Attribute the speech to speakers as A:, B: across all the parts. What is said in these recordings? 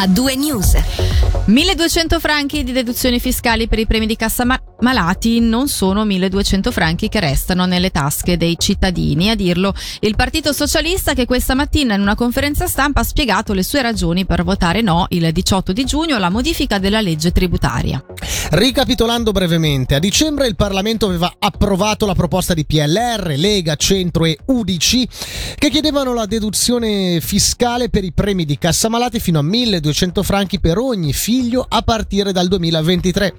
A: a due news.
B: 1200 franchi di deduzioni fiscali per i premi di cassa ma- malati non sono 1200 franchi che restano nelle tasche dei cittadini. A dirlo il Partito Socialista che questa mattina in una conferenza stampa ha spiegato le sue ragioni per votare no il 18 di giugno alla modifica della legge tributaria.
C: Ricapitolando brevemente, a dicembre il Parlamento aveva approvato la proposta di PLR, Lega, Centro e UDC che chiedevano la deduzione fiscale per i premi di cassa malati fino a 1200 franchi per ogni figlio a partire dal 2023.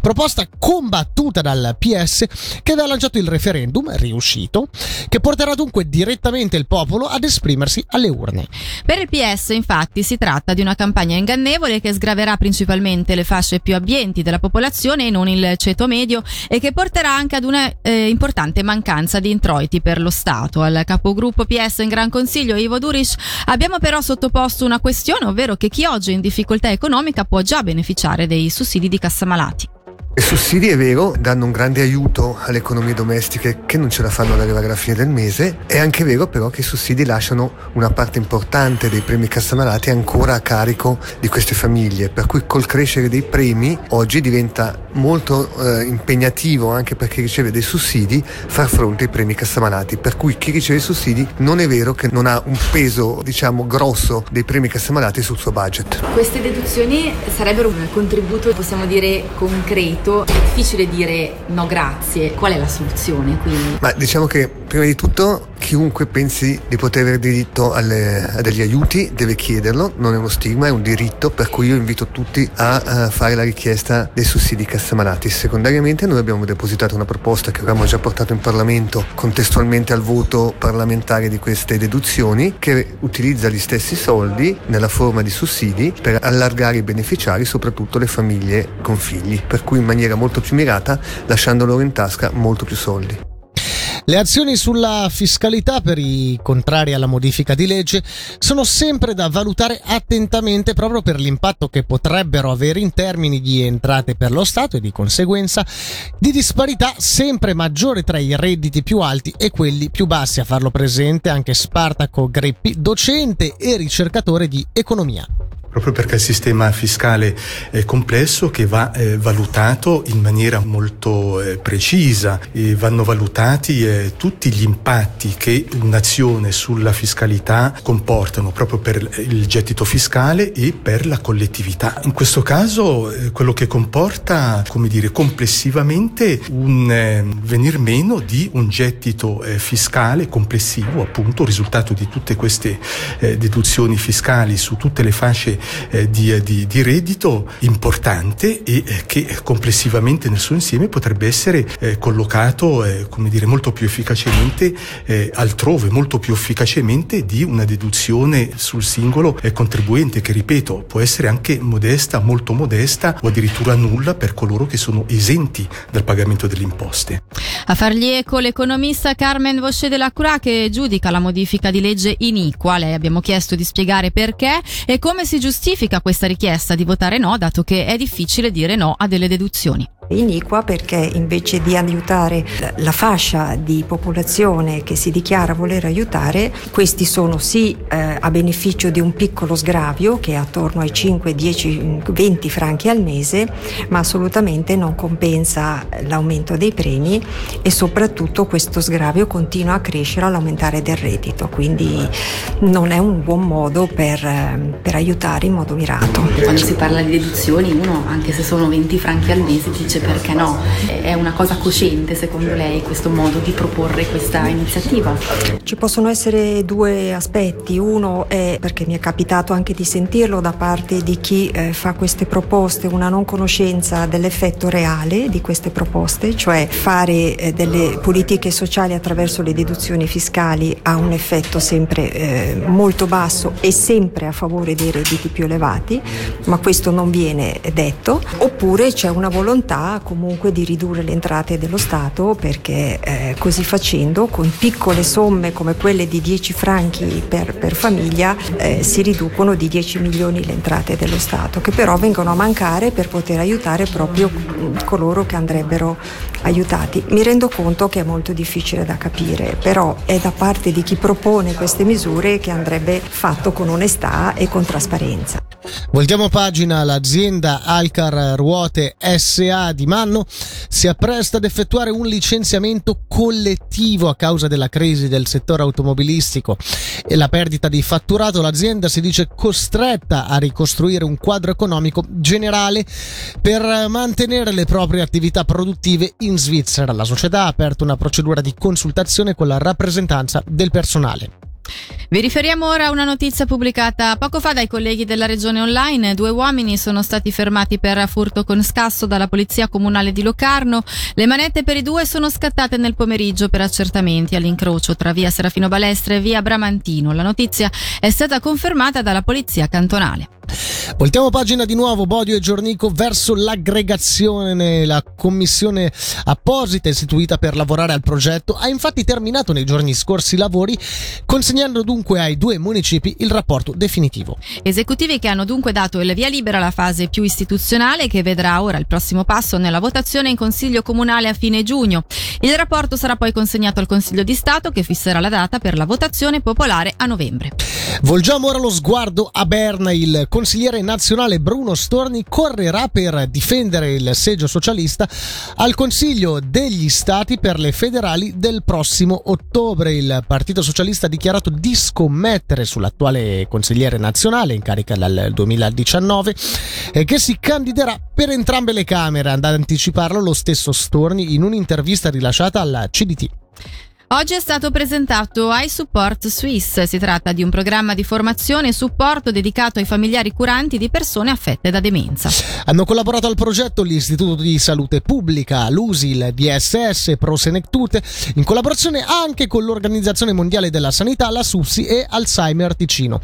C: Proposta combattuta dal PS che aveva lanciato il referendum, riuscito, che porterà dunque direttamente il popolo ad esprimersi alle urne.
B: Per il PS infatti si tratta di una campagna ingannevole che sgraverà principalmente le fasce più abbienti della popolazione e non il ceto medio e che porterà anche ad una eh, importante mancanza di introiti per lo Stato. Al capogruppo PS in Gran Consiglio Ivo Durish abbiamo però sottoposto una questione, ovvero che chi oggi è in difficoltà economica può già beneficiare dei sussidi di cassa malati.
D: I sussidi, è vero, danno un grande aiuto alle economie domestiche che non ce la fanno ad arrivare alla fine del mese. È anche vero però che i sussidi lasciano una parte importante dei premi cassamalati ancora a carico di queste famiglie, per cui col crescere dei premi oggi diventa molto eh, impegnativo anche per chi riceve dei sussidi far fronte ai premi cassamalati, per cui chi riceve i sussidi non è vero che non ha un peso, diciamo, grosso dei premi cassamalati sul suo budget.
E: Queste deduzioni sarebbero un contributo, possiamo dire, concreto è difficile dire no grazie, qual è la soluzione quindi?
D: Ma diciamo che prima di tutto chiunque pensi di poter avere diritto alle, a degli aiuti deve chiederlo, non è uno stigma, è un diritto, per cui io invito tutti a, a fare la richiesta dei sussidi cassamalati. Secondariamente noi abbiamo depositato una proposta che avevamo già portato in Parlamento contestualmente al voto parlamentare di queste deduzioni che utilizza gli stessi soldi nella forma di sussidi per allargare i beneficiari, soprattutto le famiglie con figli, per cui in maniera molto più mirata, lasciando loro in tasca molto più soldi.
C: Le azioni sulla fiscalità per i contrari alla modifica di legge sono sempre da valutare attentamente proprio per l'impatto che potrebbero avere in termini di entrate per lo Stato e di conseguenza di disparità sempre maggiore tra i redditi più alti e quelli più bassi. A farlo presente anche Spartaco Greppi, docente e ricercatore di economia
F: proprio perché il sistema fiscale è complesso che va eh, valutato in maniera molto eh, precisa e vanno valutati eh, tutti gli impatti che un'azione sulla fiscalità comportano proprio per il gettito fiscale e per la collettività. In questo caso eh, quello che comporta, come dire, complessivamente un eh, venir meno di un gettito eh, fiscale complessivo, appunto, risultato di tutte queste deduzizioni fiscali su tutte le fasce eh, di, di, di, reddito importante e eh, che complessivamente nel suo insieme potrebbe essere eh, collocato eh, come dire, molto più efficacemente eh, altrove, molto più efficacemente di una deduzione sul singolo eh, contribuente che ripeto può essere anche modesta, molto modesta o addirittura nulla per coloro che sono esenti dal pagamento delle imposte.
B: A fargli eco l'economista Carmen Vosce della Cura che giudica la modifica di legge iniqua. Lei abbiamo chiesto di spiegare perché e come si giustifica questa richiesta di votare no, dato che è difficile dire no a delle deduzioni
G: iniqua perché invece di aiutare la fascia di popolazione che si dichiara voler aiutare, questi sono sì eh, a beneficio di un piccolo sgravio che è attorno ai 5, 10, 20 franchi al mese, ma assolutamente non compensa l'aumento dei premi e soprattutto questo sgravio continua a crescere all'aumentare del reddito, quindi non è un buon modo per, eh, per aiutare in modo mirato.
E: Quando si parla di deduzioni, uno anche se sono 20 franchi al mese dice dice perché no. È una cosa cosciente secondo lei questo modo di proporre questa iniziativa?
G: Ci possono essere due aspetti. Uno è perché mi è capitato anche di sentirlo da parte di chi eh, fa queste proposte, una non conoscenza dell'effetto reale di queste proposte, cioè fare eh, delle politiche sociali attraverso le deduzioni fiscali ha un effetto sempre eh, molto basso e sempre a favore dei redditi più elevati, ma questo non viene detto, oppure c'è una volontà comunque di ridurre le entrate dello Stato perché eh, così facendo con piccole somme come quelle di 10 franchi per, per famiglia eh, si riducono di 10 milioni le entrate dello Stato che però vengono a mancare per poter aiutare proprio coloro che andrebbero aiutati. Mi rendo conto che è molto difficile da capire, però è da parte di chi propone queste misure che andrebbe fatto con onestà e con trasparenza.
C: Voltiamo pagina, l'azienda Alcar Ruote SA di Manno si appresta ad effettuare un licenziamento collettivo a causa della crisi del settore automobilistico e la perdita di fatturato. L'azienda si dice costretta a ricostruire un quadro economico generale per mantenere le proprie attività produttive in Svizzera. La società ha aperto una procedura di consultazione con la rappresentanza del personale.
B: Vi riferiamo ora a una notizia pubblicata poco fa dai colleghi della regione online. Due uomini sono stati fermati per furto con scasso dalla polizia comunale di Locarno. Le manette per i due sono scattate nel pomeriggio per accertamenti all'incrocio tra via Serafino Balestre e via Bramantino. La notizia è stata confermata dalla polizia cantonale.
C: Voltiamo pagina di nuovo, Bodio e Giornico, verso l'aggregazione. La commissione apposita istituita per lavorare al progetto ha infatti terminato nei giorni scorsi i lavori, consegnando dunque ai due municipi il rapporto definitivo.
B: Esecutivi che hanno dunque dato il via libera alla fase più istituzionale che vedrà ora il prossimo passo nella votazione in Consiglio Comunale a fine giugno. Il rapporto sarà poi consegnato al Consiglio di Stato che fisserà la data per la votazione popolare a novembre.
C: Volgiamo ora lo sguardo a Berna. Il consigliere nazionale Bruno Storni correrà per difendere il seggio socialista al Consiglio degli Stati per le federali del prossimo ottobre. Il Partito Socialista ha dichiarato di scommettere sull'attuale consigliere nazionale in carica dal 2019 e che si candiderà per entrambe le Camere. Ad anticiparlo lo stesso Storni in un'intervista rilasciata alla CDT.
B: Oggi è stato presentato iSupport Swiss. Si tratta di un programma di formazione e supporto dedicato ai familiari curanti di persone affette da demenza.
C: Hanno collaborato al progetto l'Istituto di Salute Pubblica, l'USIL, DSS, Prosenectute, in collaborazione anche con l'Organizzazione Mondiale della Sanità, la SUSI e Alzheimer Ticino.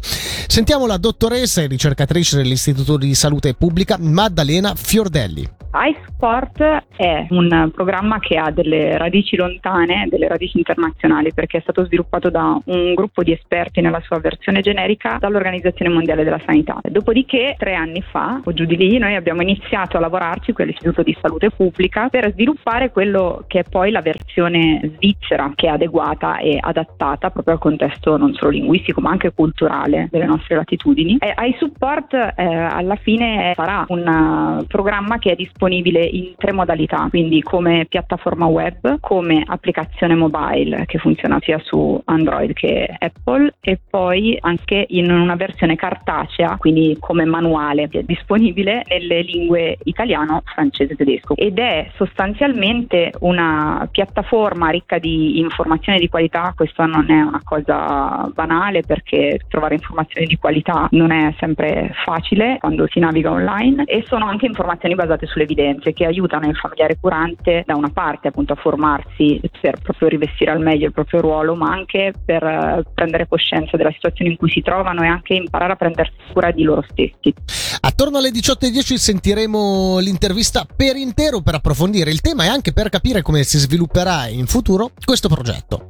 C: Sentiamo la dottoressa e ricercatrice dell'Istituto di Salute Pubblica, Maddalena Fiordelli
A: iSport è un programma che ha delle radici lontane, delle radici internazionali, perché è stato sviluppato da un gruppo di esperti nella sua versione generica dall'Organizzazione Mondiale della Sanità. Dopodiché, tre anni fa, o giù di lì, noi abbiamo iniziato a lavorarci con l'Istituto di Salute Pubblica per sviluppare quello che è poi la versione svizzera, che è adeguata e adattata proprio al contesto non solo linguistico, ma anche culturale delle nostre latitudini. E iSupport eh, alla fine sarà un programma che è disponibile disponibile in tre modalità, quindi come piattaforma web, come applicazione mobile che funziona sia su Android che Apple e poi anche in una versione cartacea, quindi come manuale disponibile nelle lingue italiano, francese e tedesco. Ed è sostanzialmente una piattaforma ricca di informazioni di qualità, questo non è una cosa banale perché trovare informazioni di qualità non è sempre facile quando si naviga online e sono anche informazioni basate sulle evidenze che aiutano il familiare curante da una parte appunto a formarsi per proprio rivestire al meglio il proprio ruolo, ma anche per uh, prendere coscienza della situazione in cui si trovano e anche imparare a prendersi cura di loro stessi.
C: Attorno alle 18.10 sentiremo l'intervista per intero per approfondire il tema e anche per capire come si svilupperà in futuro questo progetto.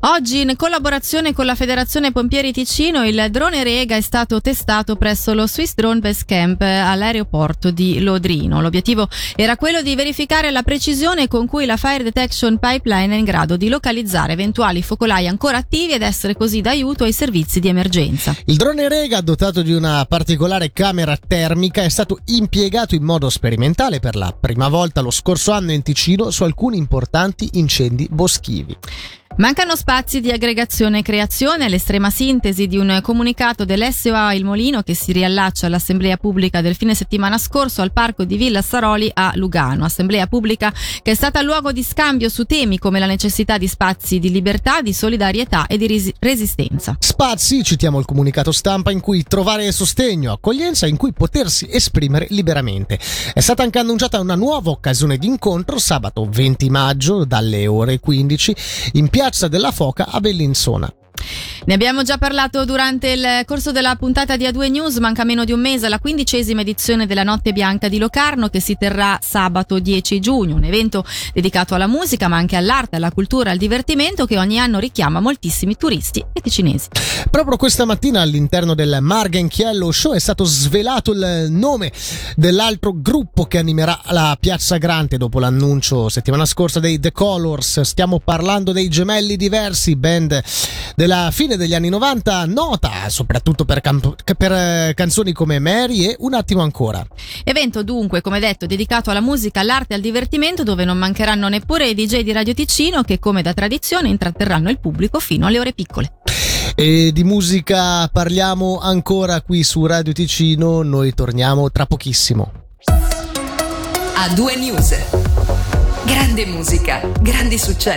B: Oggi, in collaborazione con la Federazione Pompieri Ticino, il drone Rega è stato testato presso lo Swiss Drone Base Camp all'aeroporto di Lodrino. L'obiettivo era quello di verificare la precisione con cui la Fire Detection Pipeline è in grado di localizzare eventuali focolai ancora attivi ed essere così d'aiuto ai servizi di emergenza.
C: Il drone Rega, dotato di una particolare camera termica, è stato impiegato in modo sperimentale per la prima volta lo scorso anno in Ticino su alcuni importanti incendi boschivi.
B: Mancano spazi di aggregazione e creazione, l'estrema sintesi di un comunicato dell'SOA Il Molino che si riallaccia all'assemblea pubblica del fine settimana scorso al parco di Villa Saroli a Lugano. Assemblea pubblica che è stata luogo di scambio su temi come la necessità di spazi di libertà, di solidarietà e di ris- resistenza.
C: Spazi, citiamo il comunicato stampa, in cui trovare sostegno, accoglienza, in cui potersi esprimere liberamente. È stata anche annunciata una nuova occasione di incontro sabato 20 maggio dalle ore 15 in piazza Piazza della Foca a Bellinzona.
B: Ne abbiamo già parlato durante il corso della puntata di A2 News, manca meno di un mese alla quindicesima edizione della Notte Bianca di Locarno che si terrà sabato 10 giugno, un evento dedicato alla musica ma anche all'arte, alla cultura, al divertimento che ogni anno richiama moltissimi turisti e ticinesi.
C: Proprio questa mattina all'interno del Margenchiello Show è stato svelato il nome dell'altro gruppo che animerà la Piazza Grande dopo l'annuncio settimana scorsa dei The Colors. Stiamo parlando dei gemelli diversi, band della della fine degli anni 90, nota soprattutto per, camp- per eh, canzoni come Mary e Un attimo ancora.
B: Evento dunque, come detto, dedicato alla musica, all'arte e al divertimento, dove non mancheranno neppure i DJ di Radio Ticino che, come da tradizione, intratterranno il pubblico fino alle ore piccole.
C: E di musica parliamo ancora qui su Radio Ticino, noi torniamo tra pochissimo.
H: A due news. Grande musica, grandi successi.